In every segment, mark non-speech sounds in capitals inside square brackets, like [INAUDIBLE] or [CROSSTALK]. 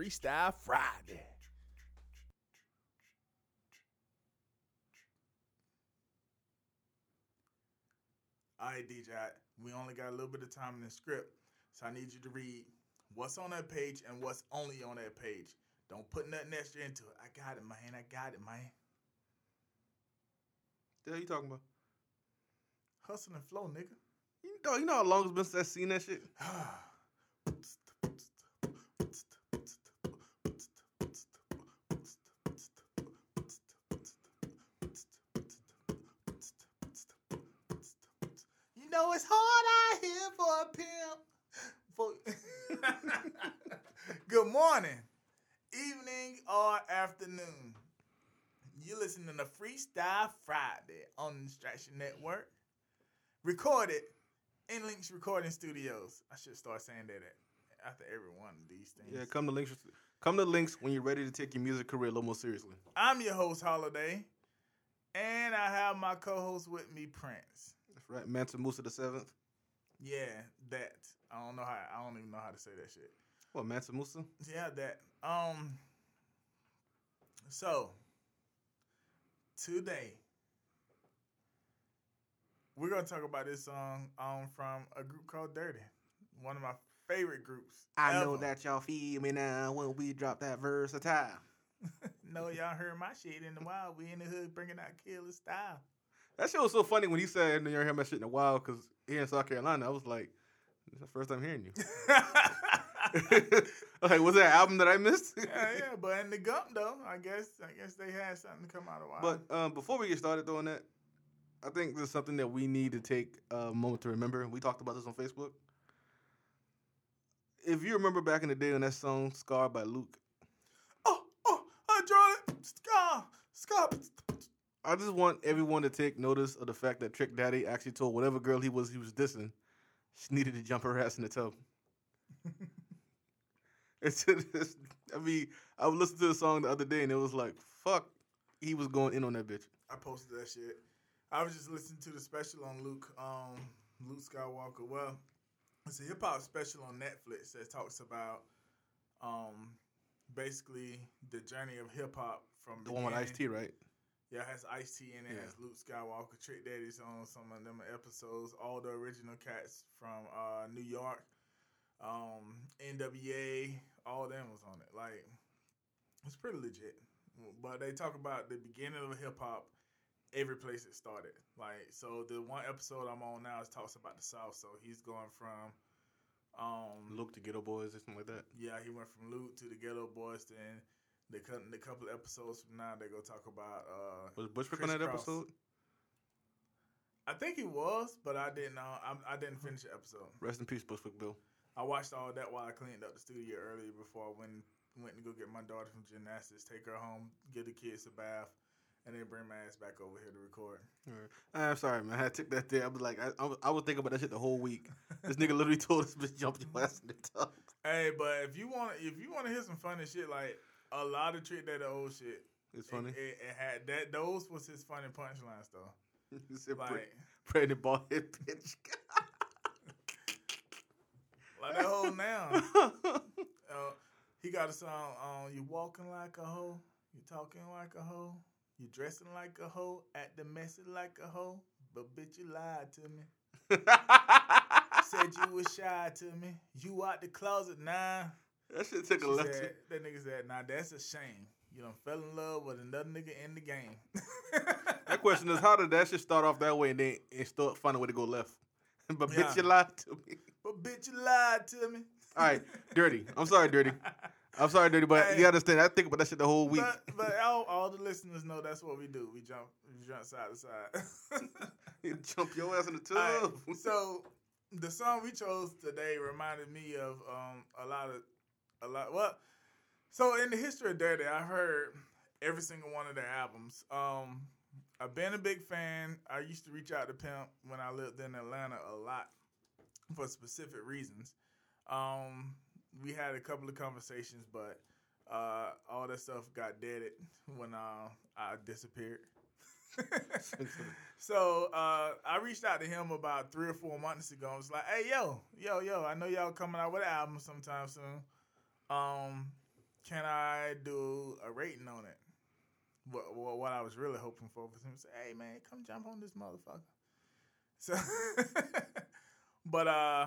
Freestyle Friday. All right, DJ, only got a little bit of time in the script, so I need you to read what's on that page and what's only on that page. Don't put nothing extra into it. I got it, man. I got it, man. What the hell you talking about? Hustle and flow, nigga. You know, you know how long it's been since I seen that shit. [SIGHS] [SIGHS] [SIGHS] You know it's hard out here for a pimp. For Good morning, evening, or afternoon. You're listening to Freestyle Friday Distraction Network. Recorded in Links Recording Studios. I should start saying that at- after every one of these things. Yeah, come to links. Come to links when you're ready to take your music career a little more seriously. I'm your host, Holiday, and I have my co-host with me, Prince. That's right, Mansa Musa the seventh. Yeah, that. I don't know how. I don't even know how to say that shit. What Mansa Musa? Yeah, that. Um. So today we're gonna talk about this song um from a group called Dirty, one of my favorite groups. I know that y'all feel me now when we drop that versatile. [LAUGHS] no, y'all heard my shit in the wild. We in the hood bringing out killer style. That shit was so funny when he said, "You hear my shit in a while," because here in South Carolina, I was like, "This is the first time hearing you." [LAUGHS] [LAUGHS] like, was that an album that I missed? yeah, yeah, but in the gump though, I guess I guess they had something to come out of wild. But um, before we get started doing that, I think there's something that we need to take a moment to remember. We talked about this on Facebook. If you remember back in the day when that song "Scar" by Luke, oh, oh, I draw it. Scar, scar. I just want everyone to take notice of the fact that Trick Daddy actually told whatever girl he was he was dissing, she needed to jump her ass in the tub. [LAUGHS] it's, it's, I mean, I was listening to the song the other day and it was like, fuck, he was going in on that bitch. I posted that shit. I was just listening to the special on Luke, um, Luke Skywalker. Well, it's a hip hop special on Netflix that talks about, um, basically the journey of hip hop from The one with Ice T, right? Yeah, it has Ice T in it. Yeah. Has Luke Skywalker, Trick Daddy's on some of them episodes. All the original cats from uh, New York, um, NWA, all them was on it. Like, it's pretty legit. But they talk about the beginning of hip hop, every place it started. Like, so the one episode I'm on now is talks about the South. So he's going from, um, Luke to Geto Boys or something like that. yeah, he went from Luke to the Geto Boys. Then the the couple episodes from now, they go talk about uh, Was Bushwick on that Cross. episode? I think he was, but I didn't know. I, I didn't finish the episode. Rest in peace, Bushwick Bill. I watched all that while I cleaned up the studio earlier before I went went to go get my daughter from gymnastics, take her home, give the kids a bath, and then bring my ass back over here to record. I'm sorry, man. I took that there. I was like, I, I, was, I was thinking about that shit the whole week. This nigga literally [LAUGHS] told us bitch jump your ass in the tub. Hey, but if you want if you want to hear some funny shit, like a lot of trick that old shit. It's funny. It, it, it had that. Those was his funny punchlines though. [LAUGHS] Like, like, pregnant bald head bitch. [LAUGHS] like that whole now. Uh, he got a song on "You Walking Like a Hoe, You Talking Like a Hoe, You Dressing Like a Hoe, Acting Messy Like a Hoe, but bitch you lied to me. [LAUGHS] Said you was shy to me. You out the closet nah. that shit took a She left. said, that nigga said, nah, that's a shame. You done fell in love with another nigga in the game. [LAUGHS] That question is, how did that shit start off that way and then and start finding a way to go left? [LAUGHS] but Yeah. bitch, you lied to me. but bitch you lied to me. All right, dirty. I'm sorry, dirty. I'm sorry, dirty, but Hey. you understand. I think about that shit the whole week. But, but all, all the listeners know that's what we do. We jump, we jump side to side. [LAUGHS] You jump your ass in the tub. Right, so the song we chose today reminded me of um, a lot of a lot. Well, so in the history of Dirty, I heard every single one of their albums. Um, I've been a big fan. I used to reach out to Pimp when I lived in Atlanta a lot. for specific reasons. Um, we had a couple of conversations, but uh, all that stuff got deaded when uh, I disappeared. [LAUGHS] so uh, I reached out to him about three or four months ago. I was like, "Hey, yo, yo, yo! I know y'all coming out with an album sometime soon. Um, can I do a rating on it?" What, what, I was really hoping for was him say, "Hey, man, come jump on this motherfucker." So, [LAUGHS] but uh,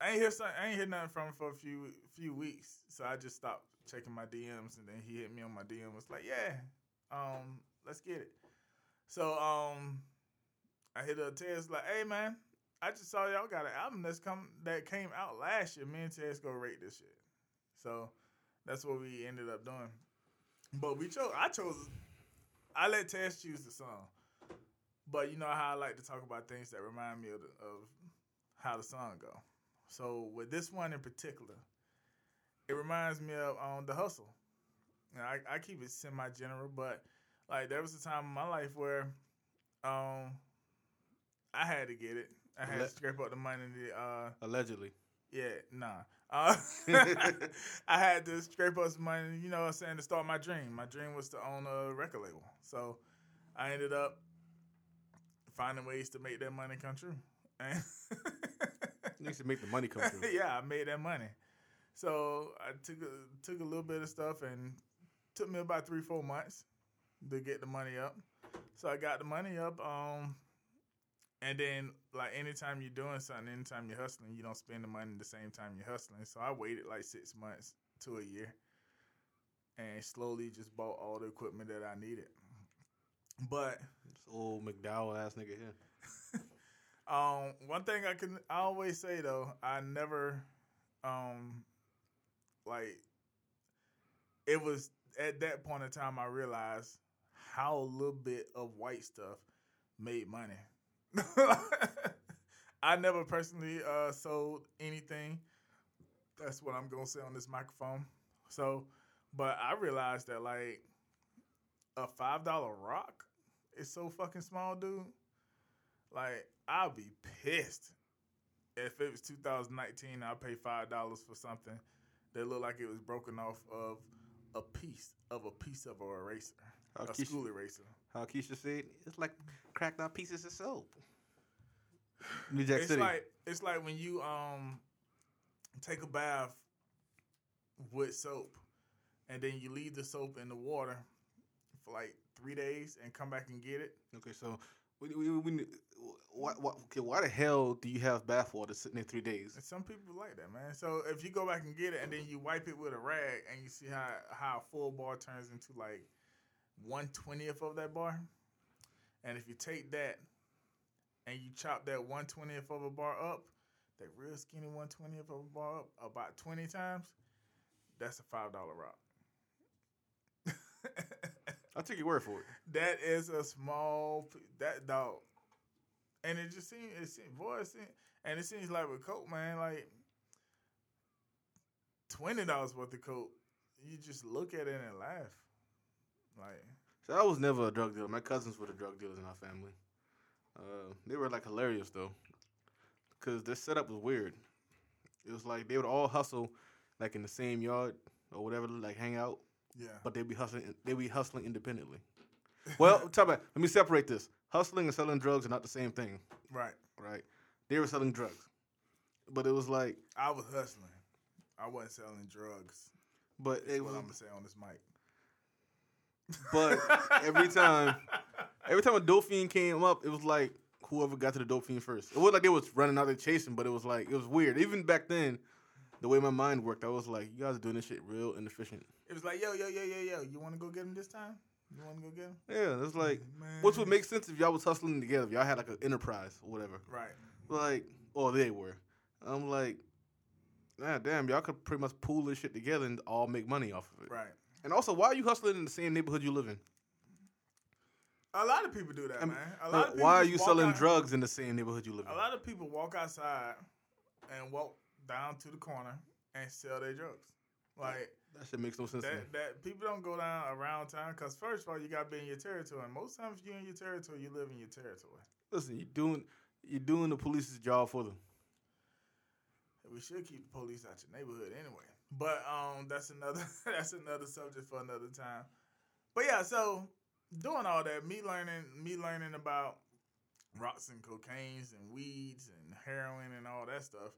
I ain't hear some, I ain't hear nothing from him for a few few weeks. So I just stopped checking my DMs, and then he hit me on my DM. Was like, "Yeah, um, let's get it." So um, I hit up Tez like, "Hey, man, I just saw y'all got an album that's come that came out last year. Me and Tez go rate this shit." So that's what we ended up doing. But we chose. I chose. I let Tez choose the song. But you know how I like to talk about things that remind me of, the, of how the song go. So with this one in particular, it reminds me of um, the hustle. Now, I, I keep it semi general, but like there was a time in my life where um I had to get it. I had to scrape up the money. To, uh, Allegedly. yeah, nah. Uh, [LAUGHS] I had to scrape up some money, you know what I'm saying, to start my dream. My dream was to own a record label. So I ended up finding ways to make that money come true. [LAUGHS] And Needs to make the money come through. [LAUGHS] yeah, I made that money. So I took a, took a little bit of stuff and took me about three four months to get the money up. So I got the money up. Um, and then like anytime you're doing something, anytime you're hustling, you don't spend the money the same time you're hustling. So I waited like six months to a year, and slowly just bought all the equipment that I needed. But This old McDowell ass nigga here. [LAUGHS] Um, one thing I can I always say though, I never, um, like, it was at that point in time I realized how a little bit of white stuff made money. [LAUGHS] I never personally uh, sold anything. That's what I'm gonna say on this microphone. So, but I realized that like a five dollar rock is so fucking small, dude. Like I'll be pissed if it was 2019. I'll pay five dollars for something that looked like it was broken off of a piece of a piece of a eraser, How a Keisha, school eraser. how Keisha said, it's like cracked out pieces of soap. New Jack it's City. like it's like when you um take a bath with soap and then you leave the soap in the water for like three days and come back and get it. okay, so we, we why, why, okay, why the hell do you have bath water sitting there three days? And some people like that, man. So if you go back and get it and then you wipe it with a rag and you see how how a full bar turns into like one twentieth of that bar, and if you take that and you chop that one twentieth of a bar up, that real skinny one twentieth of a bar up about twenty times, that's a five dollar rock. [LAUGHS] I'll take your word for it. that is a small that dog, and it just seems it seems boy, and it seems like with coke, man, like twenty dollars worth of coke, you just look at it and laugh, like So I was never a drug dealer. My cousins were the drug dealers in our family. Uh, they were like hilarious though, because their setup was weird. It was like they would all hustle, like in the same yard or whatever, like hang out, yeah, but they'd be hustling. They'd be hustling independently. Well, [LAUGHS] talk about. Let me separate this. Hustling and selling drugs are not the same thing, right. right? They were selling drugs, but it was like, I was hustling, I wasn't selling drugs. but That's it what was, I'm gonna say on this mic. but every [LAUGHS] time, every time a dope fiend came up, it was like whoever got to the dope fiend first. It was like they was running out there chasing, but it was like it was weird. Even back then, the way my mind worked, I was like, you guys are doing this shit real inefficient. It was like yo yo yo yo yo, you want to go get him this time? You want to go get him? Yeah, it's like, Man. which would make sense if y'all was hustling together. If y'all had like an enterprise or whatever. right. Like, or they were. I'm like, nah, damn, y'all could pretty much pool this shit together and all make money off of it. Right. And also, why are you hustling in the same neighborhood you live in? A lot of people do that, I man. mean, A uh, lot of people why are you selling out- drugs in the same neighborhood you live in? A lot of people walk outside and walk down to the corner and sell their drugs. Like That shit makes no sense to me. that, that people don't go down around town because first of all, you got to be in your territory, and most times you're in your territory, you live in your territory. Listen, you doing you doing the police's job for them. We should keep the police out your neighborhood anyway. But um, that's another [LAUGHS] that's another subject for another time. But yeah, so doing all that, me learning me learning about rocks and cocaines and weeds and heroin and all that stuff.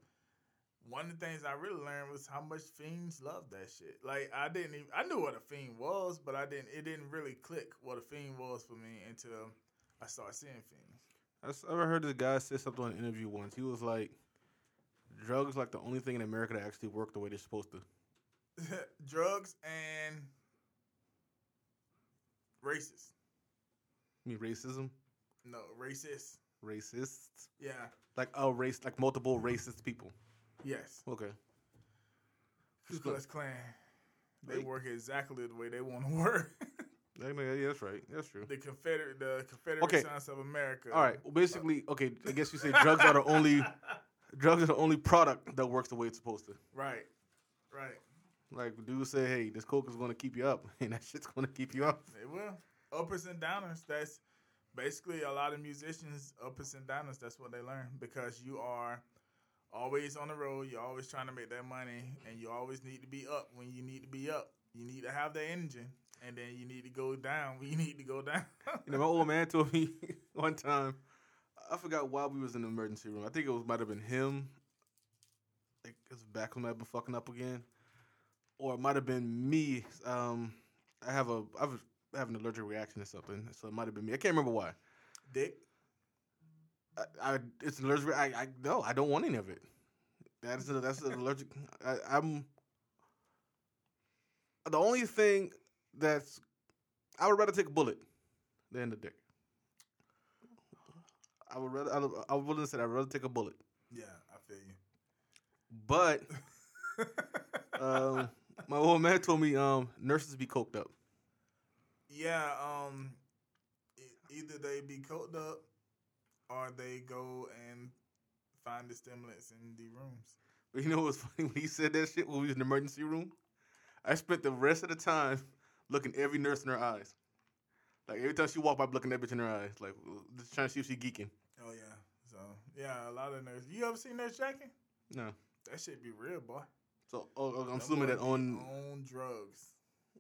One of the things I really learned was how much fiends love that shit. Like I didn't even I knew what a fiend was, but I didn't it didn't really click what a fiend was for me until I started seeing fiends. I ever heard this guy say something on an interview once. He was like, "Drugs like the only thing in America that actually work the way they're supposed to." [LAUGHS] Drugs and racist. I mean, racism, No, racist. racists, Yeah. like a race, like multiple racist people. Yes. Okay. Ku Klux Klan. They Like- work exactly the way they want to [LAUGHS] work. Yeah, that's right. That's true. the Confederate, the Confederate Okay. Sons of America. All right. Well, basically, uh, okay. I guess you say [LAUGHS] drugs are the only drugs are the only product that works the way it's supposed to. Right. Right. Like dude say, hey, this coke is gonna keep you up, [LAUGHS] and that shit's gonna keep you up. It will. Uppers and downers. That's basically a lot of musicians, uppers and downers, that's what they learn. Because you are always on the road, you're always trying to make that money, and you always need to be up when you need to be up. You need to have the engine, and then you need to go down when you need to go down. You know, my old man told me [LAUGHS] one time. I forgot why we was in the emergency room. I think it was might have been him. Like his back might have been fucking up again, or it might have been me. Um, I have a I was having an allergic reaction or something, so it might have been me. I can't remember why. Dick. I, I it's an allergic. I, I no, I don't want any of it. That's a, that's an allergic. I, I'm the only thing that's I would rather take a bullet than the dick. I would rather. I, would- I wouldn't say I'd rather take a bullet, Yeah, I feel you. but [LAUGHS] um, my old man told me um, nurses be coked up. Yeah, um, either they be coked up or they go and find the stimulants in the rooms. But you know what's [LAUGHS] funny when he said that shit when we was in the emergency room? I spent the rest of the time looking every nurse in her eyes. Like every time she walked by, looking that bitch in her eyes, like just trying to see if she geeking. Oh yeah, so yeah, a lot of nurses. You ever seen Nurse Jackie? No. That shit be real, boy. So oh, oh, I'm Them assuming that on on drugs.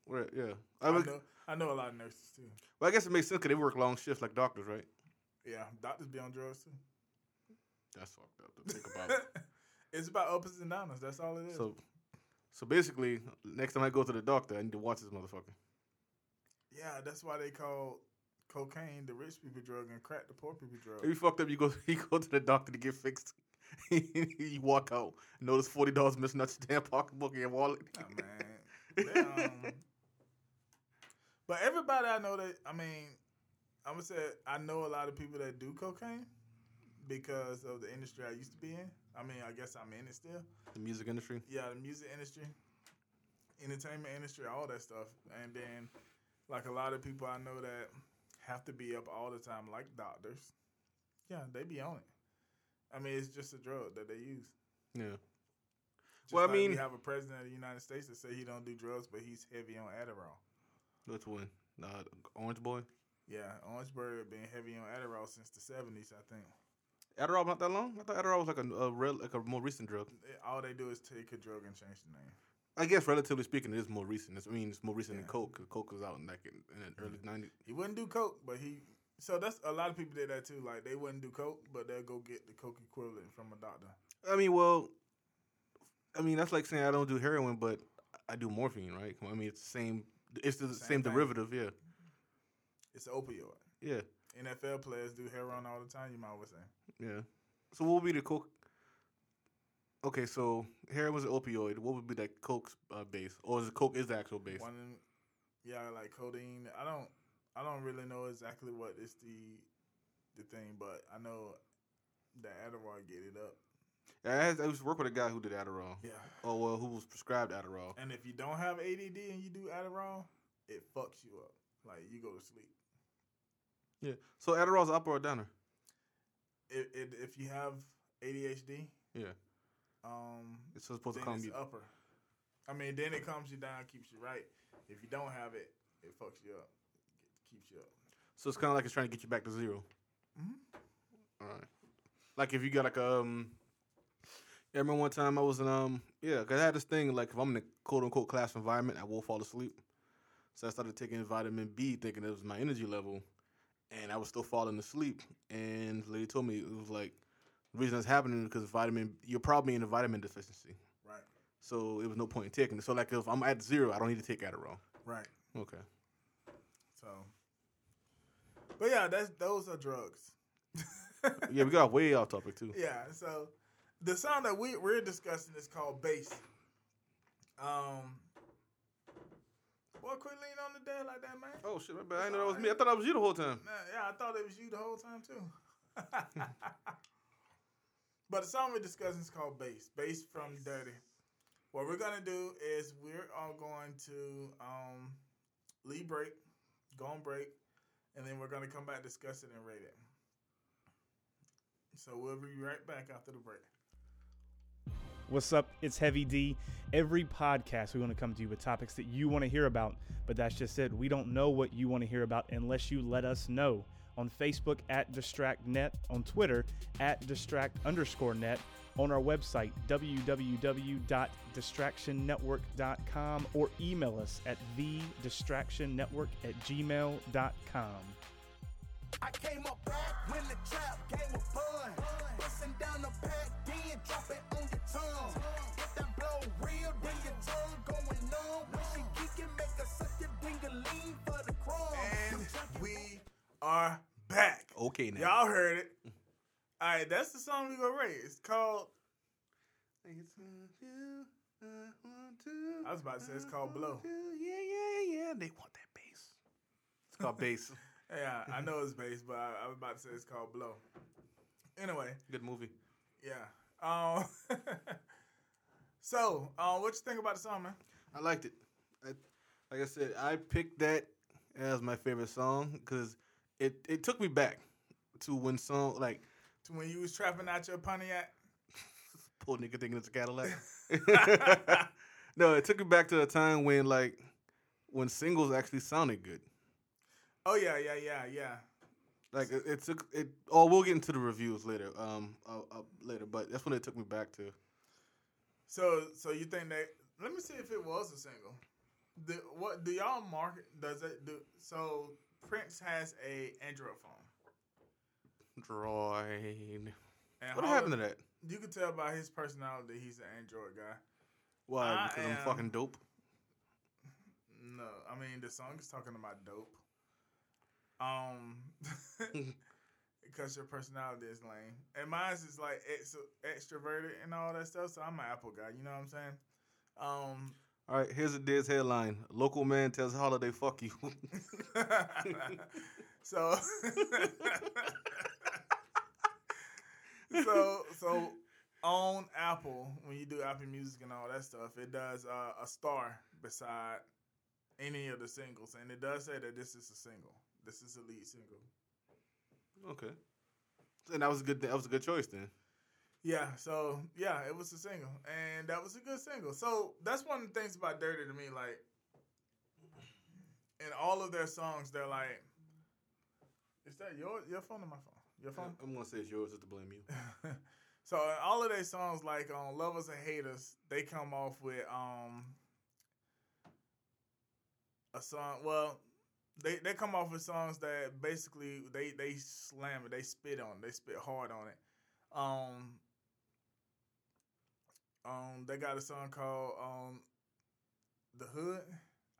where yeah. I, I, know, I know a lot of nurses too. well, I guess it makes sense because they work long shifts like doctors, right? Yeah, doctors be on drugs too. That's fucked up to think about. [LAUGHS] it's about uppers and downers. That's all it is. so, so basically, next time I go to the doctor, I need to watch this motherfucker. yeah, that's why they call cocaine the rich people drug and crack the poor people drug. If you fucked up, you go [LAUGHS] you go to the doctor to get fixed. [LAUGHS] you walk out, notice forty dollars missing out your damn pocketbook and your wallet. Oh, man. They, um, but everybody I know that I mean, I'm gonna say I know a lot of people that do cocaine because of the industry I used to be in. I mean, I guess I'm in it still. the music industry. Yeah, the music industry, entertainment industry, all that stuff. And then, like a lot of people I know that have to be up all the time, like doctors. Yeah, they be on it. I mean, it's just a drug that they use. Yeah. Just Well, I mean- we have a president of the United States that say he don't do drugs, but he's heavy on Adderall. Which one? Uh, Orange Boy. Yeah, Orangeburg been heavy on Adderall since the seventies, I think. Adderall not that long. I thought Adderall was like a, a real, like a more recent drug. All they do is take a drug and change the name. I guess relatively speaking, it is more recent. It's, I mean, it's more recent Yeah. than Coke. 'cause Coke was out in like in, in the early mm-hmm. '90s. He wouldn't do coke, but he. So that's a lot of people did that too. Like they wouldn't do coke, but they'll go get the coke equivalent from a doctor. I mean, well, I mean that's like saying I don't do heroin, but I do morphine, right? I mean, it's the same. It's the same, Same derivative. Yeah. It's an opioid. Yeah. NFL players do heroin all the time. You might well say. Yeah. So what would be the coke? Okay, so heroin was an opioid. What would be that coke's uh, base, or is it coke is the actual base? One, yeah, like codeine. I don't, I don't really know exactly what is the, the thing, but I know that Adderall get it up. I, had, I used to work with a guy who did Adderall. Yeah. Oh well, who was prescribed Adderall. And if you don't have ADD and you do Adderall, it fucks you up. Like you go to sleep. Yeah. So Adderall's up or downer? It, it, if you have ADHD, Yeah. um, It's supposed to calm it's you. upper. I mean, then it calms you down, keeps you right. If you don't have it, it fucks you up, keeps you up. So it's kind of like it's trying to get you back to 0 Mhm. All right. Like if you got like um, I remember one time I was in um yeah, cause I had this thing like if I'm in a quote unquote class environment, I will fall asleep. So I started taking vitamin B, thinking it was my energy level, and I was still falling asleep. And the lady told me it was like the reason that's happening is because vitamin you're probably in a vitamin deficiency. Right. So it was no point in taking it. So like if I'm at zero, I don't need to take Adderall. Right. Okay. So, but yeah, that's those are drugs. [LAUGHS] Yeah, we got way off topic too. Yeah. So, the song that we we're discussing is called bass. Um. Boy, quit leaning on the dad like that, man. Oh shit, bad. I didn't know that was me. I thought that was you the whole time. Nah, yeah, I thought it was you the whole time too. [LAUGHS] [LAUGHS] but the song we're discussing is called Bass. Bass from Dirty. What we're gonna do is we're all going to um, leave break, go on break, and then we're gonna come back, discuss it, and rate it. So we'll be right back after the break. What's up? It's Heavy D. Every podcast, we want to come to you with topics that you want to hear about, but that's just it. We don't know what you want to hear about unless you let us know. On Facebook at DistractNet, on Twitter at Distract underscore net, on our website www.distractionnetwork.com, or email us at thedistractionnetwork at gmail.com. I came up back when the trap game was. Busting down the pack, then drop it on your tongue. If that blow real, then your tongue going numb. When she geeking, make her suck your ding-a-ling for the crumbs. And we are back. Okay now. Y'all heard it. All right, that's the song we gonna rate. It's called. I was about to say it's called Blow. Yeah, yeah, yeah. They want that bass. It's called bass. [LAUGHS] Yeah, I know it's bass, but I, I was about to say it's called Blow. Anyway, Good movie. yeah. Um. [LAUGHS] so, um, what you think about the song, man? I liked it. I, like I said, I picked that as my favorite song because it, it took me back to when song like To when you was trapping out your Pontiac. [LAUGHS] poor nigga thinking it's a Cadillac. [LAUGHS] no, it took me back to a time when like when singles actually sounded good. Oh yeah, yeah, yeah, yeah. Like it, it took it. Oh, we'll get into the reviews later. Um, uh, uh, later, but that's when it took me back to. So, so you think that? Let me see if it was a single. Do, what do y'all market? Does it do? So Prince has a Android phone. Droid. And What all happened to that? You can tell by his personality he's an Android guy. Why? I Because am- I'm fucking dope. No, I mean the song is talking about dope. Um, [LAUGHS] [LAUGHS] because your personality is lame, and mine is like ex- extroverted and all that stuff. So I'm an Apple guy. You know what I'm saying? Um, All right, here's a Diz headline: Local man tells Holiday, "Fuck you." [LAUGHS] so, so, so on Apple, when you do Apple Music and all that stuff, it does uh, a star beside any of the singles, and it does say that this is a single. This is a lead single. okay. And that was a good. That was a good choice then. Yeah, so yeah, it was a single, and that was a good single. So that's one of the things about Dirty to me. Like, in all of their songs, they're like, "Is that your your phone or my phone? Your phone?" I'm gonna say it's yours just to blame you. [LAUGHS] so in all of their songs, like on "Lovers and Haters," they come off with um a song. Well, they they come off with songs that basically they they slam it, they spit on, it, they spit hard on it. Um, um, they got a song called um, "The Hood."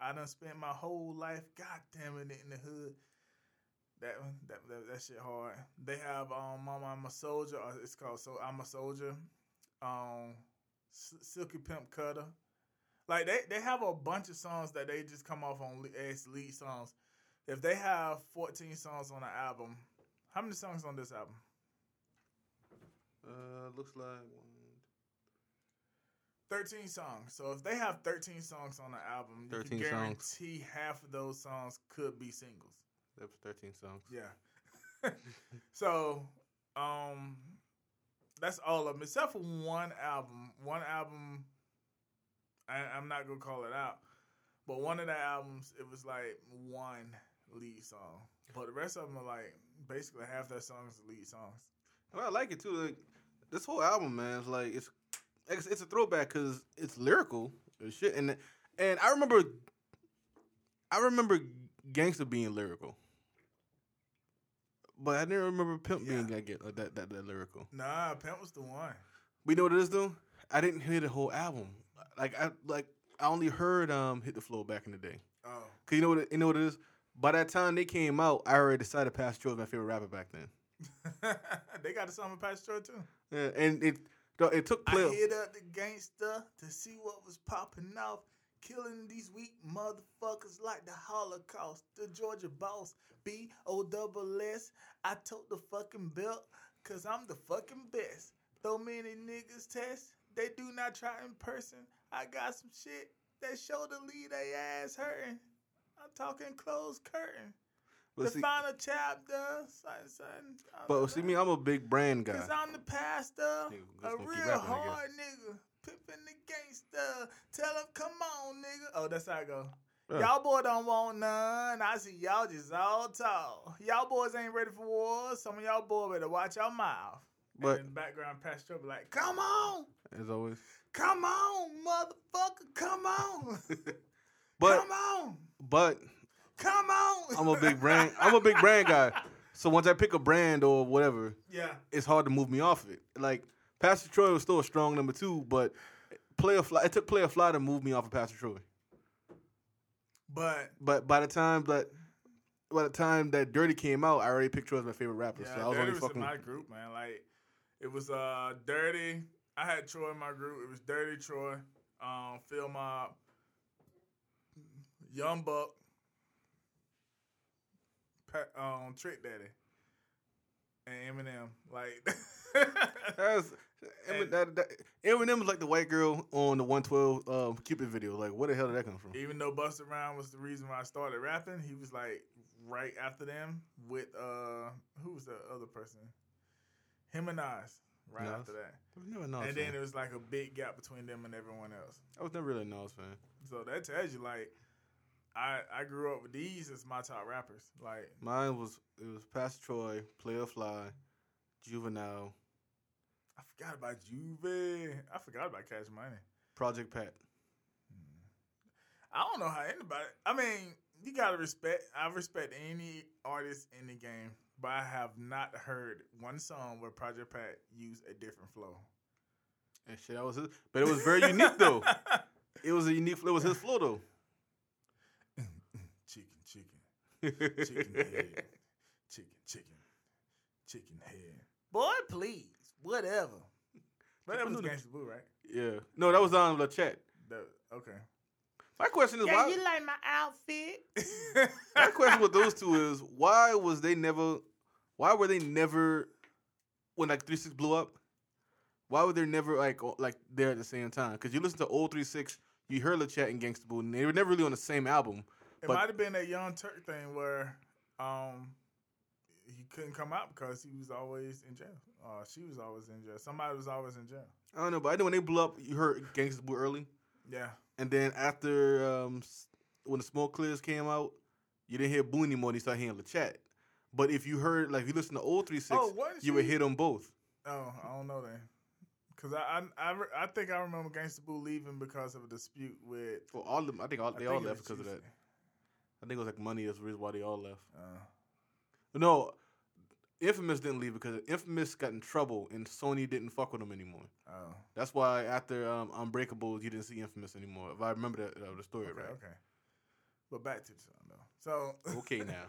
I done spent my whole life, god damn it, in the hood. That that, that that shit hard. They have um, "Mama I'm a Soldier." It's called "So I'm a Soldier." Um, Silky Pimp Cutter. Like they, they have a bunch of songs that they just come off on as lead songs. If they have 14 songs on an album, how many songs on this album? Uh, looks like one. 13 songs. So if they have 13 songs on the album, you 13 can songs. guarantee half of those songs could be singles. That was 13 songs. Yeah. [LAUGHS] so, um, that's all of them except for one album. One album, I, I'm not gonna call it out, but one of the albums, it was like one lead song, but the rest of them are like basically half their songs are lead songs. Well, I like it too. Like this whole album, man, it's like it's it's, it's a throwback because it's lyrical as shit, and and I remember, I remember Gangsta being lyrical, but I didn't remember Pimp being Yeah. that, uh, that that that lyrical. Nah, Pimp was the one. We know what it is though. I didn't hear the whole album. Like I like I only heard um hit the floor back in the day. Oh, Cause you know what it, you know what it is. By that time they came out, I already decided Pastor Troy was my favorite rapper back then. [LAUGHS] they got a song with Pastor Troy too. Yeah, and it it took I hit up the gangster to see what was popping off. Killing these weak motherfuckers like the Holocaust. The Georgia boss, B O double S. I took the fucking belt, cause I'm the fucking best. Though many niggas test, they do not try in person. I got some shit that show the lead they ass hurting. Talking closed curtain. But the see, final chapter, but see me, I'm a big brand guy. Cause I'm the pastor, Nigga, a just gonna keep real hard nigga, pimping the gangster. Tell him, come on, nigga. Oh, that's how I go. Yeah. Y'all boy don't want none. I see y'all just all talk. Y'all boys ain't ready for war. Some of y'all boys better watch your mouth. But- and in the background, Pastor be like, come on, As always, come on, motherfucker, come on, [LAUGHS] but come on, but come on. I'm a big brand. [LAUGHS] I'm a big brand guy. So once I pick a brand or whatever, yeah. it's hard to move me off of it. Like Pastor Troy was still a strong number two, but Playa Fly. It took Playa Fly to move me off of Pastor Troy. But But by the time, but by the time that Dirty came out, I already picked Troy as my favorite rapper. Yeah, so I was Dirty was in fucking. my group, man. Like it was uh Dirty. I had Troy in my group. It was Dirty Troy, um, Field Mob, Young Buck, um, Trick Daddy, and Eminem. Like [LAUGHS] That's, And- that, that, Eminem was like the white girl on the 112 um, Cupid video. Like, where the hell did that come from? even though Busta Rhymes was the reason why I started rapping, he was like right after them with uh who was the other person? Him and Nas. Right Nas? after that. I was never Nas and fan. then it was like a big gap between them and everyone else. I was never really a Nas fan. So that tells you, like, I I grew up with these as my top rappers. Like, Mine was it was Pastor Troy, Playa Fly, Juvenile, I forgot about Juve. I forgot about Cash Money. Project Pat. Hmm. I don't know how anybody. I mean, you gotta respect. I respect any artist in the game, but I have not heard one song where Project Pat used a different flow. And shit, that was his. But it was very unique though. [LAUGHS] It was a unique. Flow. It was his flow though. chicken, chicken, chicken head, [LAUGHS] chicken, chicken, chicken head. Boy, please, whatever. But that was Gangsta Boo, right? yeah. No, that was um, on the chat. That, okay. My question is why. You like my outfit? [LAUGHS] My question with those two is why was they never? Why were they never when like three six blew up? Why were they never like like there at the same time? Because you listen to old three six, you heard La Chat and Gangsta Boo, and they were never really on the same album. It might have been that Young Turk thing where um he couldn't come out because he was always in jail. Uh, she was always in jail. Somebody was always in jail. I don't know, but I know when they blew up, you heard Gangsta Boo early, Yeah. and then after um when the Smoke Clears came out, you didn't hear Boo anymore. And you started hearing the chat. But if you heard like if you listen to old three six, Oh, you would hit them both. Oh, I don't know that. Cause I I, I, I think I remember Gangsta Boo leaving because of a dispute with. Well, all of them, I think all, they all left because of that. I think it was like money is the reason why they all left. Uh, No, Infamous didn't leave because Infamous got in trouble and Sony didn't fuck with him anymore. oh, That's why after um, Unbreakable, you didn't see Infamous anymore. If I remember that, uh, the story okay, right. okay. But back to the song though. So [LAUGHS] Okay, now.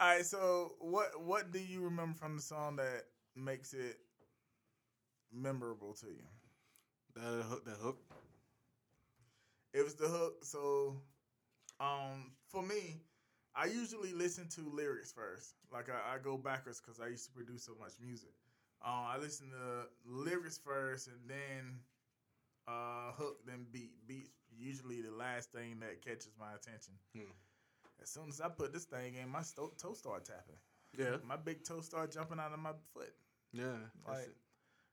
All right. So what what do you remember from the song that makes it memorable to you? That hook, that hook. It was the hook. So, um, for me, I usually listen to lyrics first. Like I, I go backwards because I used to produce so much music. Um, I listen to lyrics first, and then uh, hook, then beat. Beats usually the last thing that catches my attention. Hmm. As soon as I put this thing in, my sto- toe start tapping. Yeah, My big toe start jumping out of my foot. yeah. Like,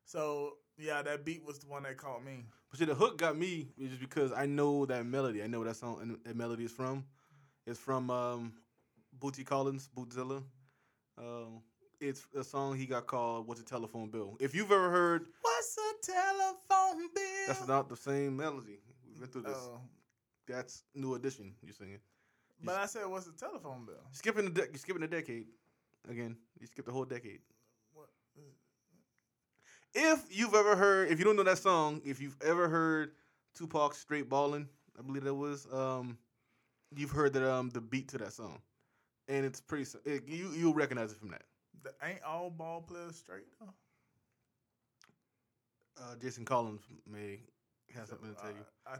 so yeah, that beat was the one that caught me. But see, the hook got me just because I know that melody. I know where that song and that melody is from. It's from um, Bootsy Collins, Bootzilla. Um, it's a song he got called "What's a Telephone Bill." If you've ever heard, What's a telephone bill? that's not the same melody. We've been through this. Oh. That's New Edition. You're singing? But I said, what's a telephone bill? Skipping the de- you're skipping a decade. Again, you skipped the whole decade. If you've ever heard, if you don't know that song, if you've ever heard Tupac "Straight Ballin'," I believe that was, um, you've heard that um the beat to that song, and it's pretty. It, you you'll recognize it from that. The, ain't all ball players straight though? Uh, Jason Collins may have something to tell you. Uh, I,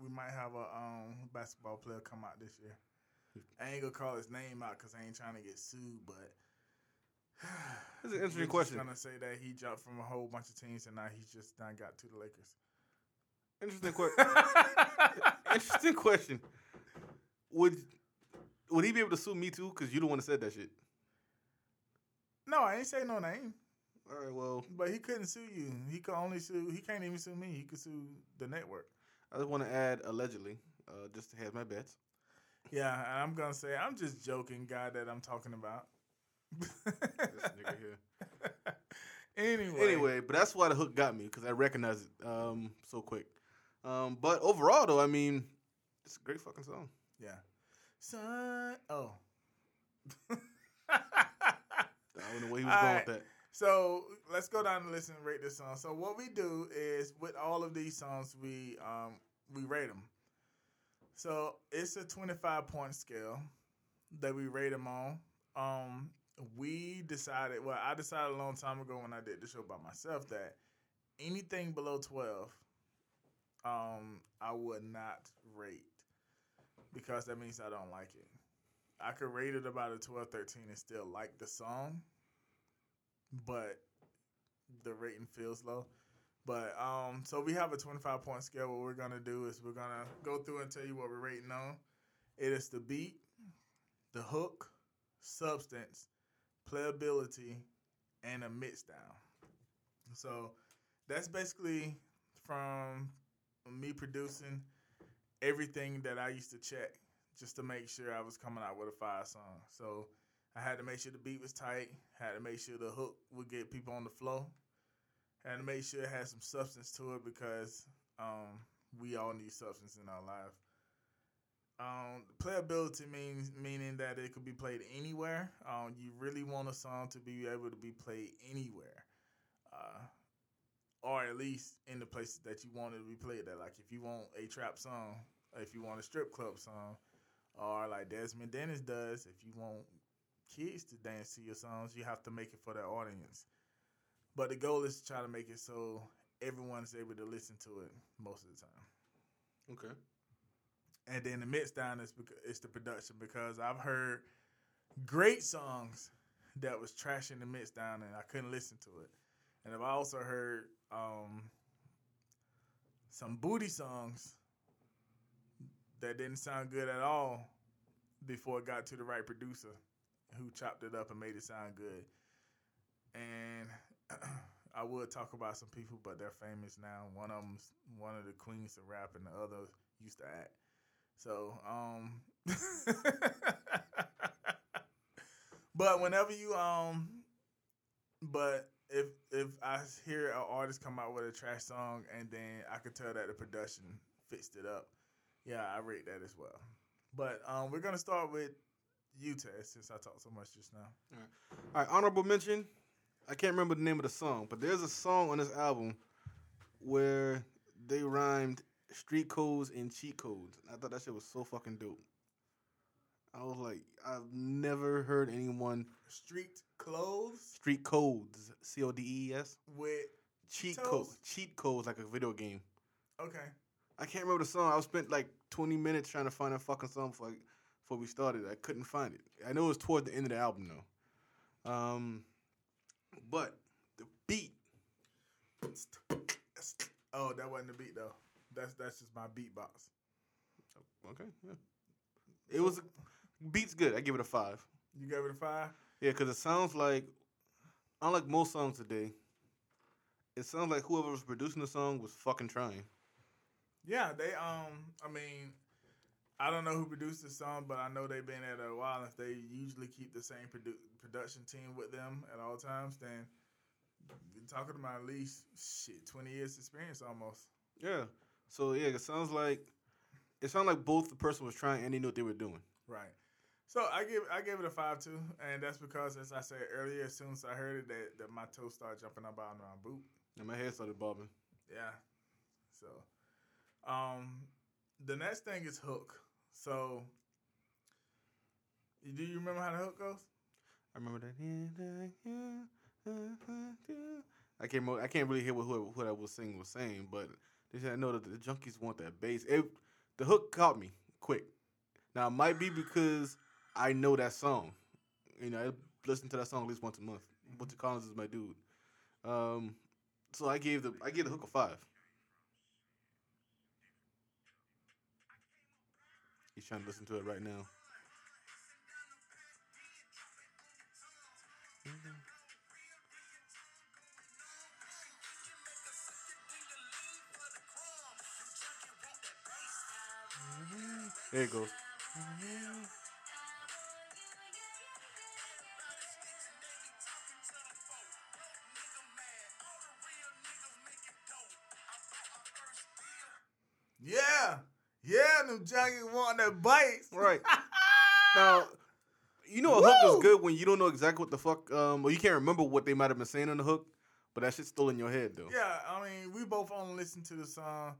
we might have a um, basketball player come out this year. I ain't gonna call his name out because I ain't trying to get sued, but [SIGHS] That's an interesting question. Gonna say that he jumped from a whole bunch of teams and now he's just done got to the Lakers. Interesting question. [LAUGHS] interesting question. Would would he be able to sue me too? Because you the one that said that shit. no, I ain't say no name, All right. Well, but he couldn't sue you. He could only sue. He can't even sue me. He could sue the network. I just want to add allegedly, uh, just to have my bets. Yeah, and I'm gonna say I'm just joking, guy that I'm talking about. This nigga here. [LAUGHS] anyway, Anyway, but that's why the hook got me because I recognized it um, so quick. Um, but overall, though, I mean, it's a great fucking song. yeah, son. Oh, [LAUGHS] I don't know where he was All going right. with that. So let's go down and listen and rate this song. So what we do is with all of these songs, we um we rate them. So it's a twenty five point scale that we rate them on. Um, we decided. Well, I decided a long time ago when I did the show by myself that anything below twelve, um, I would not rate because that means I don't like it. I could rate it about a 12, 13 and still like the song but the rating feels low. But um, so we have a 25 point scale. What we're gonna do is we're gonna go through and tell you what we're rating on. It is the beat, the hook, substance, playability, and a mid style. So that's basically from me producing everything that I used to check just to make sure I was coming out with a fire song. So I had to make sure the beat was tight. Had to make sure the hook would get people on the flow. Had to make sure it had some substance to it because um, we all need substance in our life. Um, playability means meaning that it could be played anywhere. Um, you really want a song to be able to be played anywhere, uh, or at least in the places that you want it to be played at. Like if you want a trap song, if you want a strip club song, or like Desmond Dennis does, if you want kids to dance to your songs, you have to make it for that audience. But the goal is to try to make it so everyone's able to listen to it most of the time. Okay. And then the mix down is is the production because I've heard great songs that was trashing the mix down and I couldn't listen to it. And I've also heard um, some booty songs that didn't sound good at all before it got to the right producer who chopped it up and made it sound good. And [CLEARS THROAT] I would talk about some people, but they're famous now. One of them's one of the queens of rap, and the other used to act. So, um, [LAUGHS] but whenever you um, but if if I hear an artist come out with a trash song and then I could tell that the production fixed it up, yeah, I rate that as well. But um, we're gonna start with you, Tess, since I talked so much just now. All right, honorable mention. I can't remember the name of the song, but there's a song on this album where they rhymed street codes and cheat codes. I thought that shit was so fucking dope. I was like, I've never heard anyone Street clothes street codes, C O D E S, with cheat Toes? codes, cheat codes like a video game. okay. I can't remember the song. I spent like 20 minutes trying to find a fucking song before, I, before we started. I couldn't find it. I know it was toward the end of the album though. Um, but the beat, Oh, that wasn't the beat though. That's that's just my beatbox. okay, yeah, it was beat's good. I give it a five. You gave it a five. Yeah, because it sounds like, unlike most songs today, it sounds like whoever was producing the song was fucking trying. Yeah, they um. I mean, I don't know who produced the song, but I know they've been at it a while. If they usually keep the same produ- production team with them at all times, then you're talking about at least shit twenty years experience almost. Yeah. So yeah, it sounds like it sounds like both the person was trying and they knew what they were doing. Right. So I give I gave it a five two, and that's because as I said earlier, as soon as I heard it, that, that my toes started jumping up out of my boot. And my head started bobbing. Yeah. So, um, the next thing is hook. So, do you remember how the hook goes? I remember that. I can't. I can't really hear what who, who that was singing was saying, but they said I know that the junkies want that bass. It, the hook caught me quick. Now it might be because I know that song. You know, I listen to that song at least once a month. Bootsy Collins is my dude. Um, so I gave the I gave the hook a five. He's trying to listen to it right now. There it goes. Yeah, yeah, them junkies want that bite. Right. [LAUGHS] now, you know a hook is good when you don't know exactly what the fuck, um, or you can't remember what they might have been saying on the hook, but that shit's still in your head though. Yeah, I mean, we both only listened to the song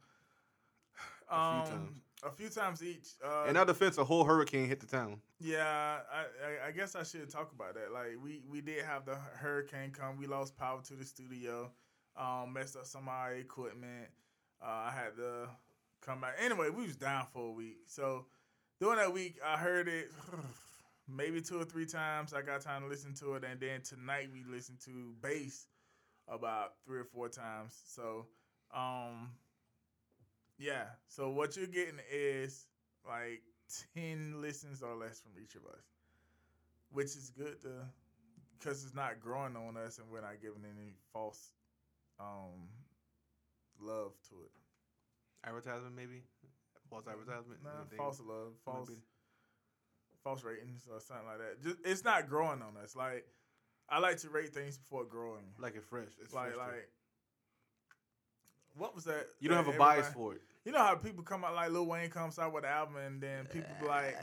A few um, times. A few times each. Uh, In our defense, a whole hurricane hit the town. Yeah, I, I I guess I should talk about that. Like we we did have the hurricane come. We lost power to the studio. Um, messed up some of our equipment. Uh, I had to come back. Anyway, we was down for a week. So during that week, I heard it [SIGHS] maybe two or three times. I got time to listen to it, and then tonight we listened to bass about three or four times. So, um, yeah. So what you're getting is like 10 listens or less from each of us, which is good to because it's not growing on us and we're not giving any false um, love to it. Advertisement, maybe. False advertisement. Nah, false love, false false ratings or something like that. Just it's not growing on us. Like I like to rate things before growing. Like it fresh. It's like fresh too. like what was that? you don't that have a bias for it. You know how people come out like Lil Wayne comes out with an album and then people be like, [SIGHS]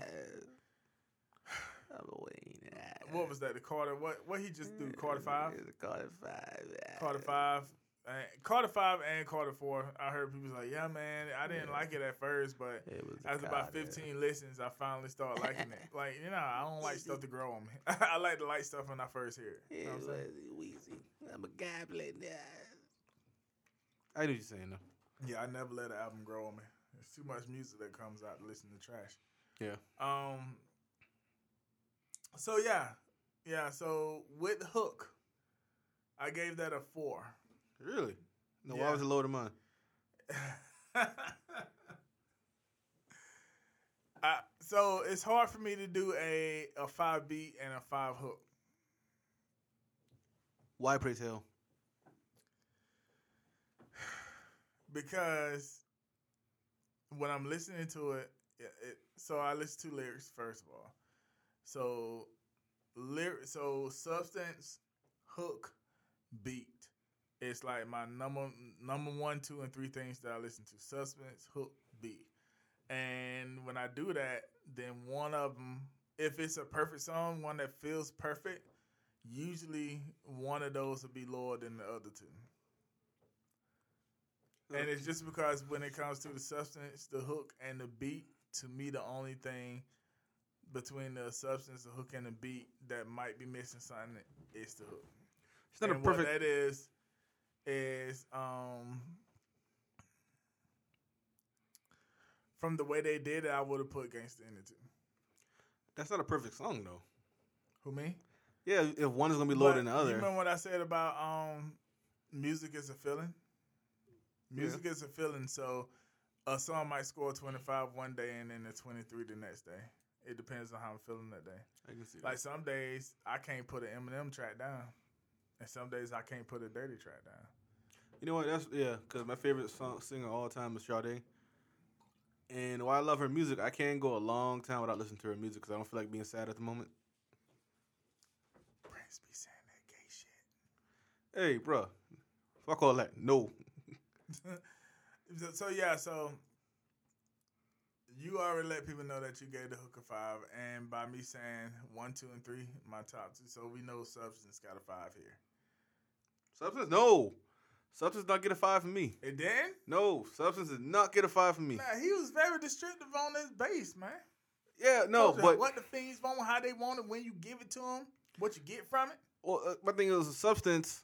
what was that? The Carter? What what he just do? Carter mm, five? Carter five. Carter five. Carter five and Carter four. I heard people like, yeah, man, I didn't like it at first, but It was after about fifteen listens, I finally started liking it. [LAUGHS] Like, you know, I don't like stuff to grow on me. [LAUGHS] I like to like stuff when I first hear it. You know what I'm saying? I'm a goblin. I know what you're saying though. Yeah, I never let an album grow on me. There's too much music that comes out to listen to trash. Yeah. Um. So yeah, yeah. So with Hook, I gave that a four. Really? No, Yeah. why was it lower than mine? [LAUGHS] I, so it's hard for me to do a a five beat and a five hook. Why pray tell? Because when I'm listening to it, it, it so I listen to lyrics first of all. So lyric, so substance, hook, beat. It's like my number number one, two, and three things that I listen to: substance, hook, beat. And when I do that, then one of them, if it's a perfect song, one that feels perfect, usually one of those will be lower than the other two. And it's just because when it comes to the substance, the hook, and the beat, to me, the only thing between the substance, the hook, and the beat that might be missing something is the hook. It's not and a perfect. What that is is um from the way they did it, I would have put Gangsta in it too. That's not a perfect song though. Who me? Yeah, if one is gonna be lower than the You other. remember what I said about um music is a feeling? Music is a feeling, so a song might score 25 one day and then a 23 the next day. It depends on how I'm feeling that day. I can see. Like some days I can't put an Eminem track down, and some days I can't put a Dirty track down. You know what? That's yeah. Because my favorite song singer all time is Sade. And while I love her music, I can't go a long time without listening to her music because I don't feel like being sad at the moment. Prince be saying that gay shit. Hey, bruh, fuck all that. No, [LAUGHS] So, yeah, so you already let people know that you gave the hook a five, and by me saying one, two, and three, my top two, so we know substance got a five here. substance. No, substance not get a five from me. And then, No, substance did not get a five from me. nah, he was very descriptive on his base, man. Yeah, no, but what the fiends want, how they want it, when you give it to them, what you get from it, well, uh, my thing is substance.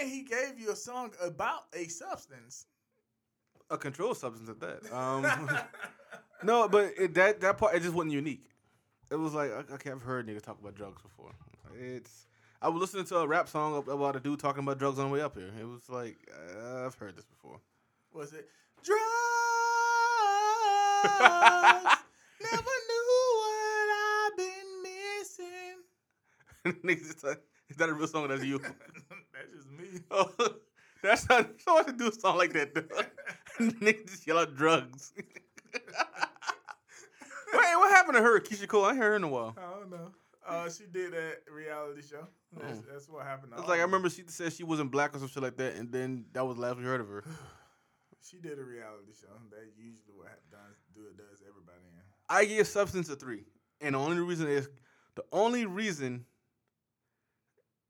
And he gave you a song about a substance. a controlled substance at that. Um, [LAUGHS] no, but it, that that part it just wasn't unique. It was like okay, I've heard niggas talk about drugs before. It's I was listening to a rap song about a dude talking about drugs on the way up here. It was like uh, I've heard this before. Was it drugs? [LAUGHS] Never knew [LAUGHS] niggas, just like, is that a real song? That's you. [LAUGHS] That's just me. [LAUGHS] oh, that's not someone to do a song like that. Though. niggas just yell out drugs. Wait, what happened to her, Keyshia Cole? I ain't heard her in a while. I don't know. Uh, she did that reality show. That's, that's what happened. to It's like I remember she said she wasn't black or some shit like that, and then that was the last we heard of her. [SIGHS] She did a reality show. That usually what does do it does everybody in. I give Substance a three, and the only reason is the only reason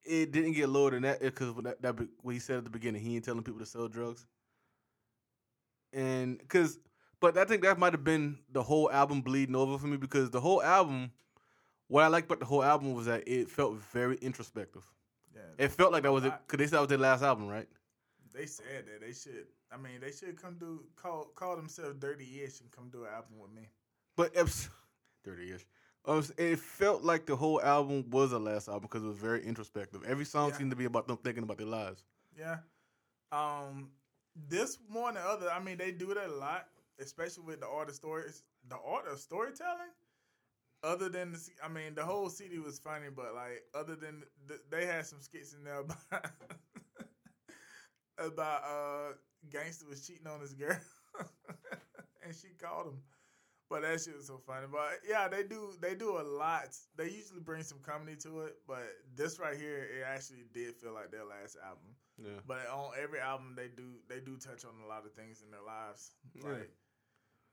it didn't get lower than that because that, that what he said at the beginning, he ain't telling people to sell drugs, and because. But I think that might have been the whole album bleeding over for me because the whole album, what I liked about the whole album was that it felt very introspective. Yeah, It felt like that was it because they said that was their last album, right? they said that they should. I mean, they should come do call call themselves Dirty Ish and come do an album with me. But it's [LAUGHS] dirty-ish. Um, it felt like the whole album was a last album because it was very introspective. Every song Yeah. seemed to be about them thinking about their lives. Yeah. Um, this more than the other. I mean, they do that a lot, especially with the art of stories, the art of storytelling. Other than the, I mean, the whole CD was funny, but like, other than the, they had some skits in there [LAUGHS] about about uh, gangster was cheating on his girl, [LAUGHS] and she called him. But that shit was so funny. But yeah, they do they do a lot. They usually bring some comedy to it, but this right here, it actually did feel like their last album. Yeah. But on every album, they do they do touch on a lot of things in their lives. Yeah.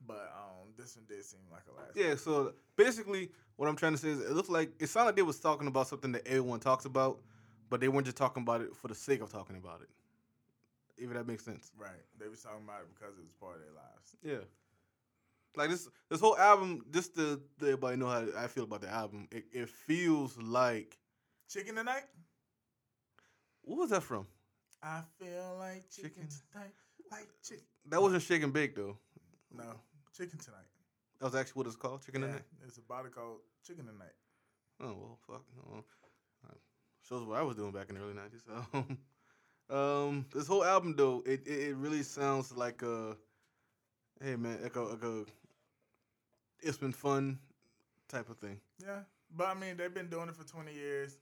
But um, this one did seem like a last. Yeah, so basically what I'm trying to say is it looks like it sounded like they was talking about something that everyone talks about, but they weren't just talking about it for the sake of talking about it. If that makes sense. Right. They was talking about it because it was part of their lives. Yeah. Like this this whole album, just to everybody know how I feel about the album, it, it feels like Chicken tonight. what was that from? I feel like chicken, Chicken. tonight. Like chicken. That wasn't and Bake though. No, chicken tonight. That was actually what it's called, Chicken yeah, It. it's a body called Chicken tonight. Oh well, fuck. Oh, uh, shows what I was doing back in the early nineties. Um, [LAUGHS] um, this whole album though, it, it it really sounds like a, hey man, like a, like a, it's been fun, type of thing. Yeah, but I mean, they've been doing it for twenty years.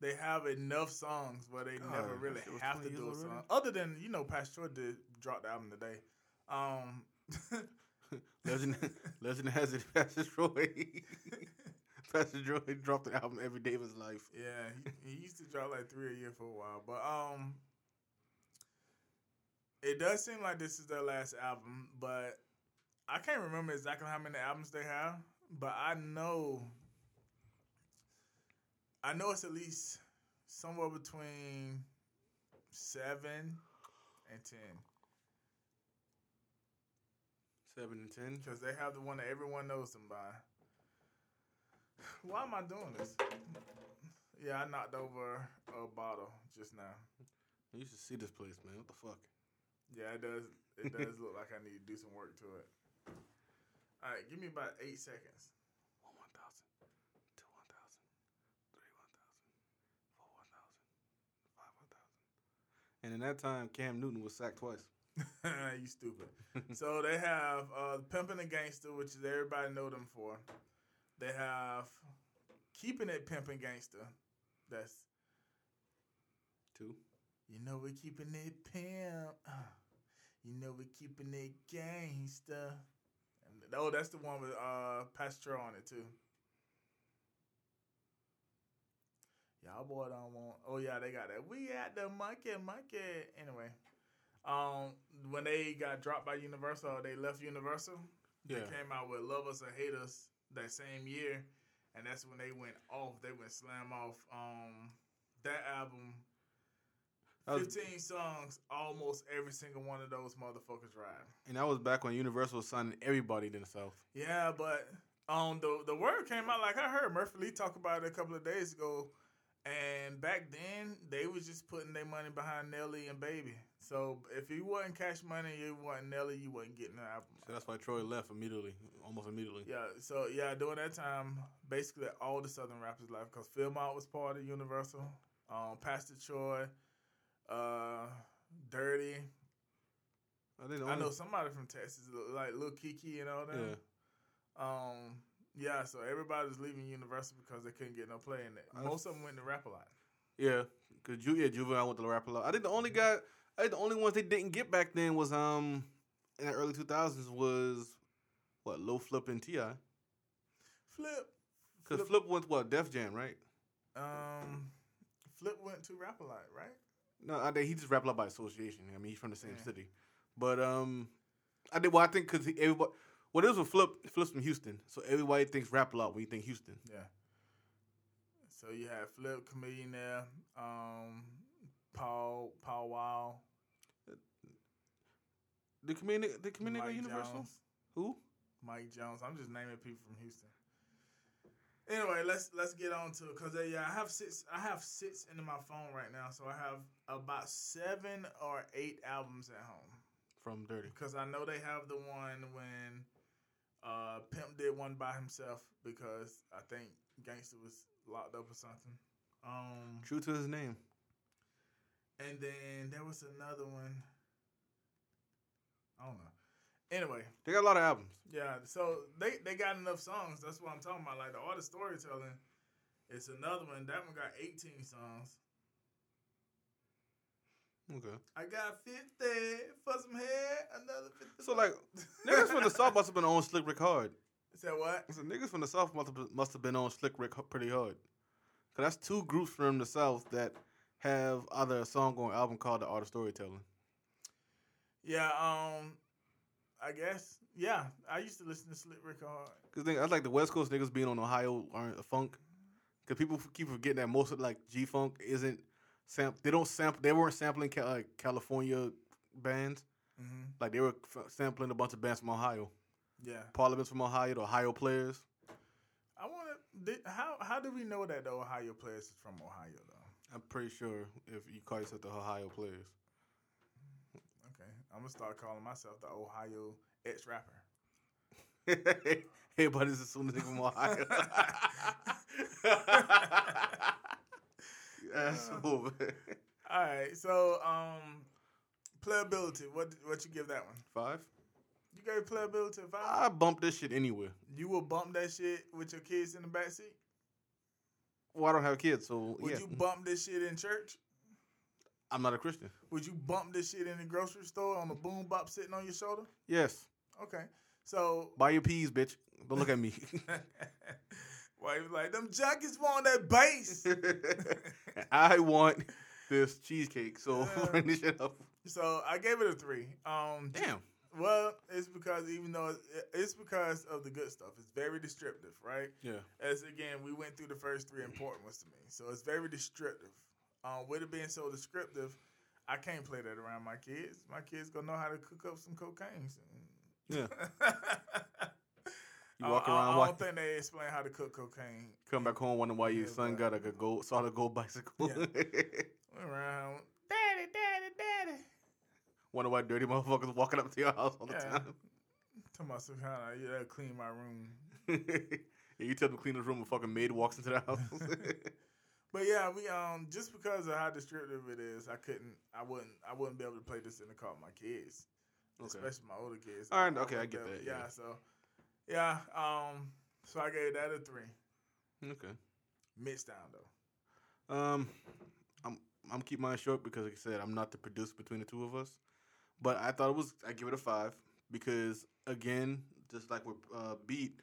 They have enough songs where they God, never really have to do a song. already? Other than you know, Pastor did drop the album today. Um, [LAUGHS] Legend, [LAUGHS] legend has it, [LAUGHS] Pastor Troy. Pastor Troy dropped an album every day of his life. Yeah, he, he used to drop like three a year for a while, but um, it does seem like this is their last album. But I can't remember exactly how many albums they have, but I know, I know it's at least somewhere between seven and ten. Seven and ten. because they have the one that everyone knows them by. Why am I doing this? Yeah, I knocked over a bottle just now. You should see this place, man. What the fuck? Yeah, it does. It does look like I need to do some work to it. All right, give me about eight seconds. One one thousand, two one thousand, three one thousand, four one thousand, five one thousand. And in that time, Cam Newton was sacked twice. [LAUGHS] you stupid. so they have uh, Pimpin' a Gangster, which is everybody know them for. They have Keeping It Pimpin' Gangster. That's Two. you know we're keeping it pimp. You know we're keeping it gangsta. Oh, that's the one with uh Pastor on it too. Y'all boy don't want. Oh yeah, they got that. We at the monkey monkey. Anyway, um, when they got dropped by Universal, they left Universal. Yeah. They came out with Love Us or Hate Us that same year, and that's when they went off. They went slam off. Um, that album, Was- fifteen songs, almost every single one of those motherfuckers ride. And that was back when Universal was signing everybody in the South. Yeah, but um, the the word came out like I heard Murphy Lee talk about it a couple of days ago, and back then they was just putting their money behind Nelly and Baby. So if you wasn't Cash Money, you wasn't Nelly, you wasn't getting the album. So that's why Troy left immediately, almost immediately. Yeah, so yeah, during that time, basically all the Southern rappers left because Field Mob was part of Universal. Um, Pastor Troy, uh, Dirty. I, I know somebody from Texas, like Lil Keke and all that. Yeah. Um, yeah, so everybody's leaving Universal because they couldn't get no play in it. Most of them went to Rap-A-Lot. Yeah, cause Ju- yeah, Juvenile went to Rap-A-Lot. I think the only guy, I think the only ones they didn't get back then was um in the early two thousands was what Lil Flip and Ti. Flip, Cause Flip- Flip went what Def Jam, right? um, Flip went to Rap-A-Lot, right? No, I think he just Rap-A-Lot by association. I mean, he's from the same Yeah. city. But um, I did. Well, I think because everybody. Well, this was Flip. Flip's from Houston, so everybody thinks Rap-A-Lot when you think Houston. Yeah. So you had Flip, Chamillionaire there, um, Paul, Paul Wall, The community, the community Mike Universal. Jones, Who? Mike Jones. I'm just naming people from Houston. Anyway, let's let's get on to it because yeah, I have six. I have six into my phone right now, so I have about seven or eight albums at home. From Dirty. because I know they have the one when uh, Pimp did one by himself because I think Gangster was locked up or something. Um, True to his name. and then there was another one. I don't know. Anyway, They got a lot of albums. yeah, so they they got enough songs. That's what I'm talking about. Like the art of storytelling, it's another one. That one got 18 songs. Okay. I got 50 for some hair, another 50. So like niggas from the South must have been on Slick Rick hard. Said what? So niggas from the South must have been, must have been on Slick Rick pretty hard. Cause that's two groups from the South that have either a song or an album called The Art of Storytelling. Yeah, um, I guess. Yeah, I used to listen to Slick Rick hard. Cause I like the West Coast niggas being on Ohio or funk. Cause people keep forgetting that most of like G Funk isn't sam. They don't sample. They weren't sampling ca- like California bands. Mm-hmm. Like they were f- sampling a bunch of bands from Ohio. Yeah, Parliament's from Ohio. The Ohio players. I want to. How how do we know that the Ohio players is from Ohio though? I'm pretty sure if you call yourself the Ohio players. Okay, I'm gonna start calling myself the Ohio ex rapper. hey, but it's Everybody's assuming they from [LAUGHS] Ohio. [LAUGHS] Asshole, [LAUGHS] man. All right, so um, playability. What what you give that one? Five. You gave playability a five. I bump this shit anywhere. you will bump that shit with your kids in the back seat. Well, I don't have kids, so Would yeah. you bump this shit in church? I'm not a Christian. Would you bump this shit in the grocery store on the boom bop sitting on your shoulder? Yes. Okay, so Buy your peas, bitch. Don't look at me. [LAUGHS] [LAUGHS] Why he was like, them jackets want that bass. [LAUGHS] I want this cheesecake, so bring [LAUGHS] this shit up. so I gave it a three. Um, Damn. Well, it's because even though it's because of the good stuff. It's very descriptive, right? Yeah. As again, we went through the first three important ones to me, so it's very descriptive. Um, with it being so descriptive, I can't play that around my kids. My kids gonna know how to cook up some cocaine. Yeah. [LAUGHS] You I- walk I, around, I, don't think they explain how to cook cocaine. come back home, wondering why your Yeah, son got like a gold, solid gold bicycle. Yeah. [LAUGHS] Around, daddy, daddy, daddy. Wonder why dirty motherfuckers walking up to your house all the Yeah. time. About some kind of yeah, clean my room. [LAUGHS] yeah, you tell them to clean the room, a fucking maid walks into the house. [LAUGHS] But yeah, we um just because of how descriptive it is, I couldn't, I wouldn't, I wouldn't be able to play this in the car with my kids, Okay. especially my older kids. All right, I okay, I wouldn't get that, Yeah, yeah. so yeah, um, so I gave that a three. okay. Mixed down though. Um, I'm I'm keep mine short because, like I said, I'm not the producer between the two of us. But I thought it was. I give it a five because again, just like with uh, Beat,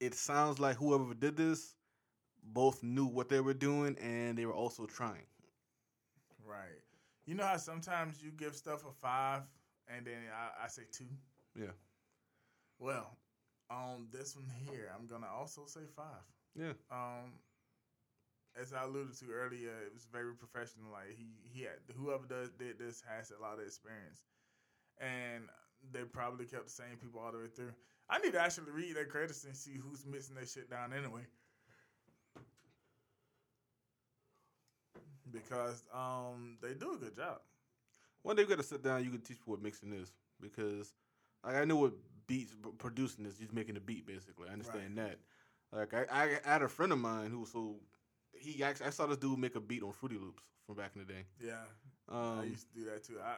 it sounds like whoever did this both knew what they were doing and they were also trying. Right. You know how sometimes you give stuff a five and then I, I say two? Yeah. Well, on this one here, I'm gonna also say five. Yeah. Um, as I alluded to earlier, it was very professional. Like he, he had whoever does did this has a lot of experience, and they probably kept the same people all the way through. I need to actually read their credits and see who's mixing their shit down anyway. Because um, they do a good job. One day we got to sit down. You can teach people what mixing is because like, I know what beats producing is. Just making a beat basically. I understand that. Like I, I, I had a friend of mine who was so he actually I saw this dude make a beat on Fruity Loops from back in the day. Yeah, I Um, used to do that too. I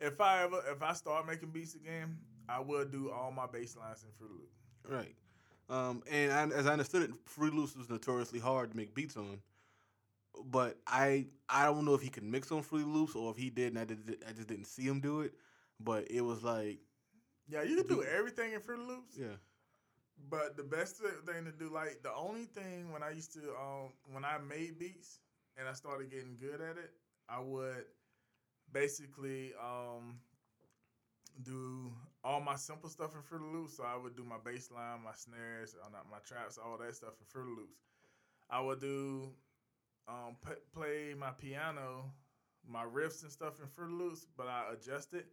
if I ever if I start making beats again, I will do all my bass lines in Fruit Loop. Right. Um, and I, as I understood it, Fruity Loops was notoriously hard to make beats on. But I I don't know if he could mix on Fruity Loops or if he did and I, did, I just didn't see him do it. But it was like, Yeah, you can do everything in Fruit Loops. yeah, But the best thing to do, like the only thing when I used to, um, when I made beats and I started getting good at it, I would basically um, do all my simple stuff in Fruit Loops. So I would do my bass line, my snares, uh, my traps, all that stuff in Fruit Loops. I would do um, p- play my piano, my riffs and stuff in Fruit Loops, but I adjust it,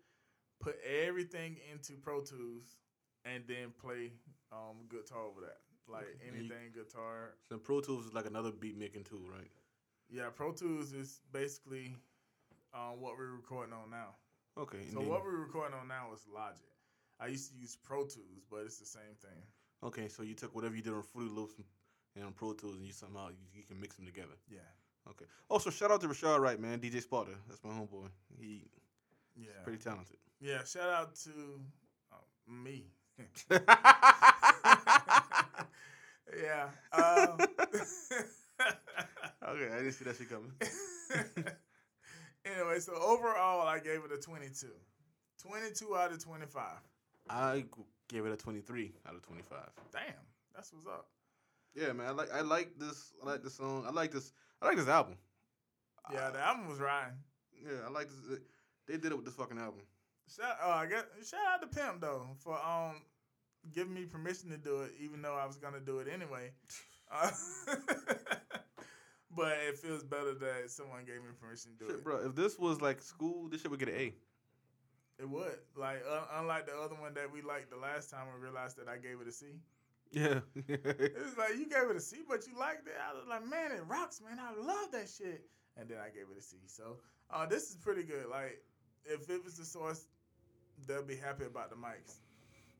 put everything into Pro Tools, and then play um, guitar over that. Like. And you- anything guitar. so Pro Tools is like another beat making tool, right? Yeah, Pro Tools is basically um, what we're recording on now. Okay. So then- what we're recording on now is Logic. I used to use Pro Tools, but it's the same thing. okay, so you took whatever you did on Fruity Loops and on Pro Tools, and you somehow you, you can mix them together. Yeah, Okay. Also, shout out to Rashad Wright, man. DJ Sparta. That's my homeboy. He yeah, pretty talented. yeah. Shout out to uh, me. [LAUGHS] yeah. Um, [LAUGHS] Okay, I didn't see that shit coming. [LAUGHS] anyway, so overall, I gave it a 22. 22 out of 25. I gave it a 23 out of 25. Damn, that's what's up. Yeah, man. I like I like this. I like this song. I like this. I like this album. Yeah, the album was riding. Yeah, I like this. They did it with this fucking album. Shout, uh, I guess, shout out to Pimp though for um giving me permission to do it, even though I was gonna do it anyway. Uh, [LAUGHS] [LAUGHS] but it feels better that someone gave me permission to do Shit, it. bro. If this was like school, this shit would get an A. It would like uh, unlike the other one that we liked the last time, we realized that I gave it a C. Yeah. [LAUGHS] It was like you gave it a C, but you liked it. I was like, man, it rocks, man. I love that shit. And then I gave it a C. So uh, this is pretty good. Like if it was the source, they'll be happy about the mics.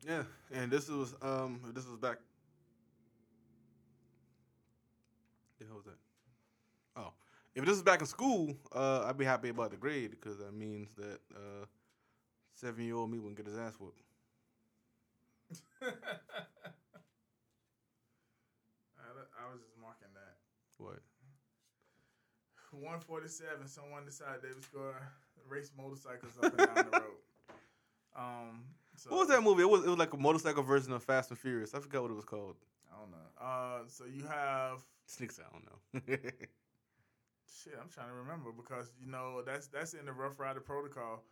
yeah. And this was um this was back. The hell was that? Oh, if this is back in school, uh, I'd be happy about the grade because that means that uh, seven year old me wouldn't get his ass whooped. [LAUGHS] I, I was just marking that. What? 147. Someone decided they was going to race motorcycles up and down the road. [LAUGHS] Um, so, What was that movie? It was it was like a motorcycle version of Fast and Furious. I forgot what it was called. I don't know. Uh, so you have Sneaks, I don't know. [LAUGHS] shit. I'm trying to remember because you know that's that's in the Rough Rider protocol.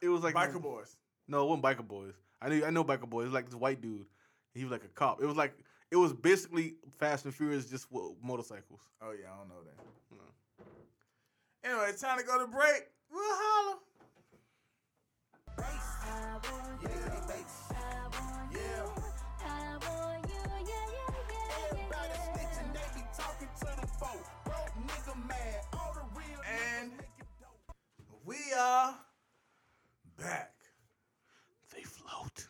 it was like Biker Boys. No, it wasn't Biker Boys. I knew I know Biker Boys. It was like this white dude. He was like a cop. It was like it was basically Fast and Furious just with motorcycles. Oh yeah, I don't know that. No. Anyway, it's time to go to break. We'll holler. Everybody snitching, they be talking to the folk. Broke nigga mad, all the real And we are back. They float.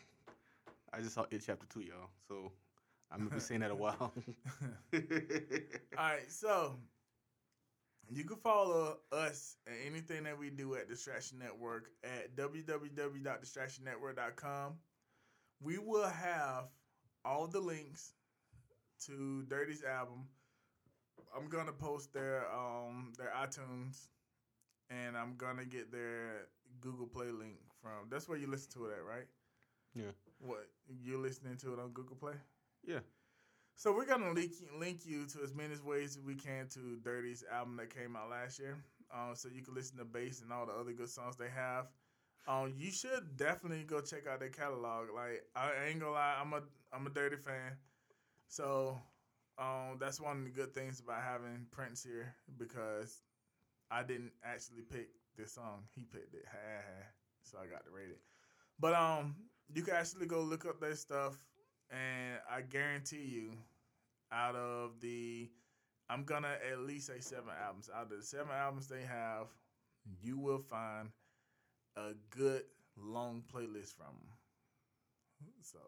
I just saw it chapter two, y'all. So I'm gonna be saying that a while. [LAUGHS] All right, so you can follow us and anything that we do at Distraction Network at www.distractionnetwork.com. We will have all the links to Dirty's album. I'm gonna post their um their iTunes and I'm gonna get their Google Play link from. That's where you listen to it at, right? Yeah. What you're listening to it on Google Play? Yeah. So we're gonna link link you to as many ways as we can to Dirty's album that came out last year. Um, so you can listen to bass and all the other good songs they have. Um, you should definitely go check out their catalog. Like I ain't gonna lie, I'm a I'm a Dirty fan. So um, that's one of the good things about having Prince here because I didn't actually pick this song. He picked it. so I got to rate it. But um, you can actually go look up their stuff, and I guarantee you, out of the, I'm gonna at least say seven albums. Out of the seven albums they have, you will find a good long playlist from them. So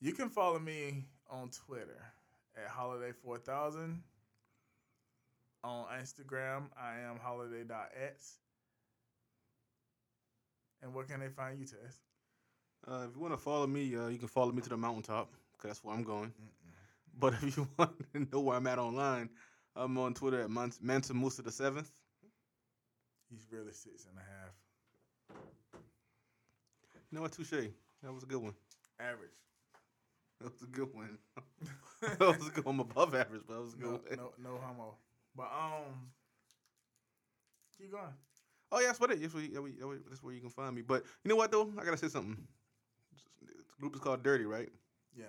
you can follow me on Twitter at holiday4000. On Instagram, I am holiday.x. And where can they find you, Tess? Uh, if you want to follow me, uh, you can follow me to the mountaintop because that's where I'm going. But [LAUGHS] if you want to know where I'm at online, I'm on Twitter at Man- Mansa Musa the seventh. He's really six and a half. You know what? Touche. That was a good one. Average. That was a good one. [LAUGHS] that was a good one. I'm above average, but that was a good No, one. no, no homo. But um, keep going. Oh yeah, that's what it. That's where, you, that's where you can find me. But you know what though? I gotta say something. This group is called Dirty, right? Yeah.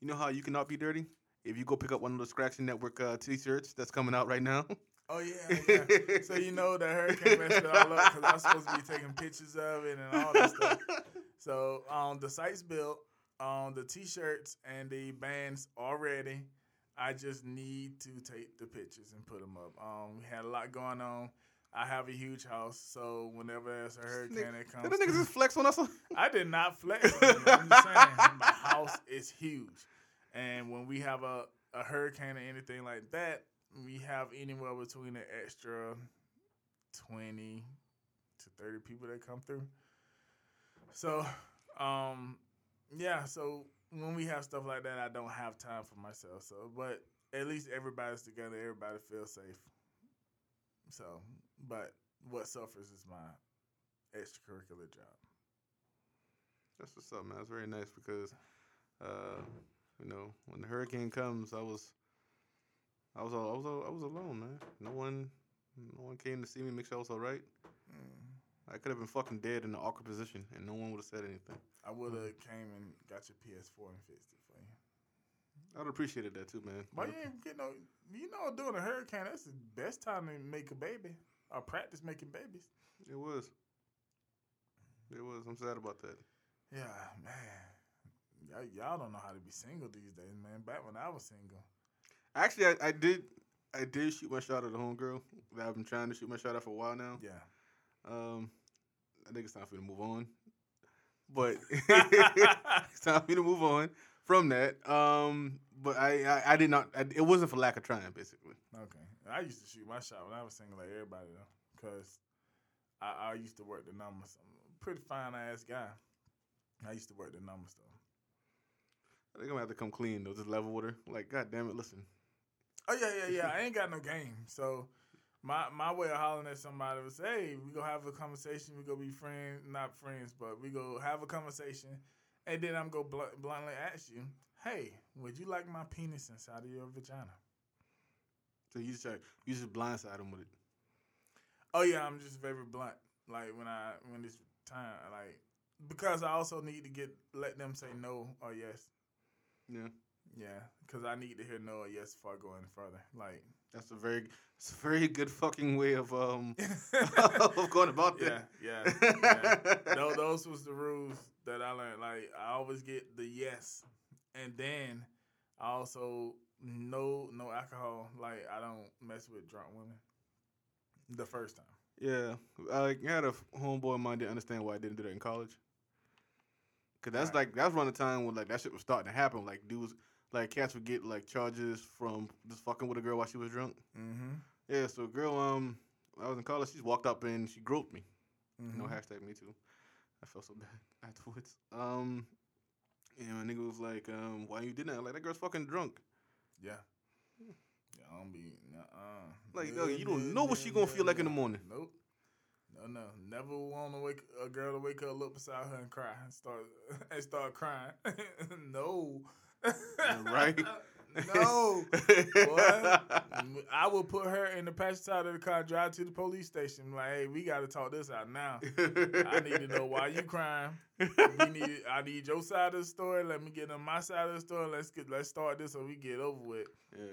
You know how you cannot be dirty if you go pick up one of those Distraction Network uh, T-shirts that's coming out right now. Oh yeah, yeah. so you know the hurricane messed it all up because I'm supposed to be taking pictures of it and all this stuff. [LAUGHS] So um, the site's built, um, the t-shirts and the bands already. I just need to take the pictures and put them up. Um, we had a lot going on. I have a huge house, so whenever there's a hurricane that comes, Did the niggas just flex on us? I did not flex. on you. I'm just [LAUGHS] saying, my house is huge, and when we have a, a hurricane or anything like that, we have anywhere between an extra twenty to thirty people that come through. So, um, yeah. So when we have stuff like that, I don't have time for myself. So, but at least everybody's together. Everybody feels safe. So, but what suffers is my extracurricular job. That's what's up, man. It's very nice because, uh, you know, when the hurricane comes, I was, I was, all, I was, all, I was alone, man. No one, no one came to see me, make sure I was all right. I could have been fucking dead in an awkward position, and no one would have said anything. I would have came and got your PS4 and fixed it for you. I'd appreciated that too, man. But you ain't get no. You know, during a hurricane, that's the best time to make a baby or practice making babies. It was. It was. I'm sad about that. Yeah, man. Y'all, y'all don't know how to be single these days, man. Back when I was single. Actually, I, I did. I did shoot my shot at the homegirl that I've been trying to shoot my shot at for a while now. Yeah. Um, I think it's time for me to move on. [LAUGHS] But [LAUGHS] it's time for me to move on from that. Um, but I, I, I did not. I, it wasn't for lack of trying, basically. Okay. I used to shoot my shot when I was single, like everybody though, because I, I used to work the numbers. I'm a pretty fine ass guy. I used to work the numbers though. I think I'm gonna have to come clean though. Just level with her. Like, god damn it, listen. Oh yeah, yeah, yeah. I ain't got no game. So my my way of hollering at somebody was, hey, we gonna have a conversation. We gonna be friends, not friends, but we gonna have a conversation, and then I'm go bl- bluntly ask you, hey, would you like my penis inside of your vagina? So you just try, you just blindside him with it. Oh yeah, I'm just very blunt. Like when I when it's time, like because I also need to get let them say no or yes. Yeah, Yeah, because I need to hear no or yes before I go any further. Like that's a very, it's a very good fucking way of um [LAUGHS] of going about yeah, that. yeah. yeah. Tho- those was the rules that I learned. Like I always get the yes, and then I also no no alcohol. Like I don't mess with drunk women. The first time. Yeah, I had a homeboy of mine didn't understand why I didn't do that in college. Cause that's Right. like that's around the time when like that shit was starting to happen. Like dudes, like cats would get like charges from just fucking with a girl while she was drunk. Mm-hmm. Yeah, so a girl, um, I was in college, she just walked up and she groped me. mm-hmm. No hashtag me too. I felt so [LAUGHS] bad afterwards. Um, and my nigga was like, um, why you did that? Like that girl's fucking drunk. Yeah. Yeah, I don't be. Uh, Like, yo, you don't know what she gonna feel like in the morning. Nope. No, no, never want to wake a girl to wake up, look beside her and cry and start [LAUGHS] and start crying. [LAUGHS] no, right? [LAUGHS] no. Boy, I will put her in the passenger side of the car, drive to the police station. Like, hey, we got to talk this out now. I need to know why you crying. We need, I need your side of the story. Let me get on my side of the story. Let's get, let's start this so we get over with. Yeah,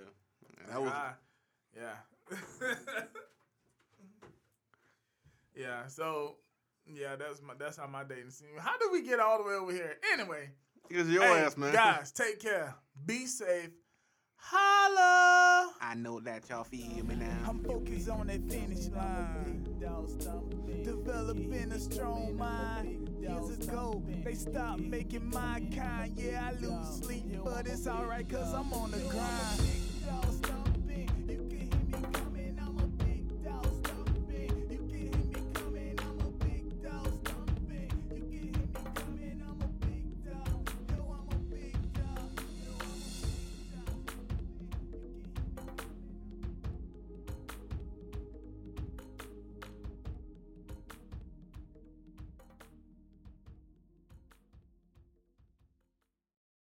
that was Ah, yeah. [LAUGHS] yeah. So yeah, that's my that's how my dating scene. How did we get all the way over here? Anyway, because your hey, ass, man. guys, take care. Be safe. Holla. I know that y'all feel me now. I'm focused on that finish line. Developing a strong mind. Years ago, they stopped making my kind. Yeah, I lose sleep, but it's alright, cause I'm on the grind.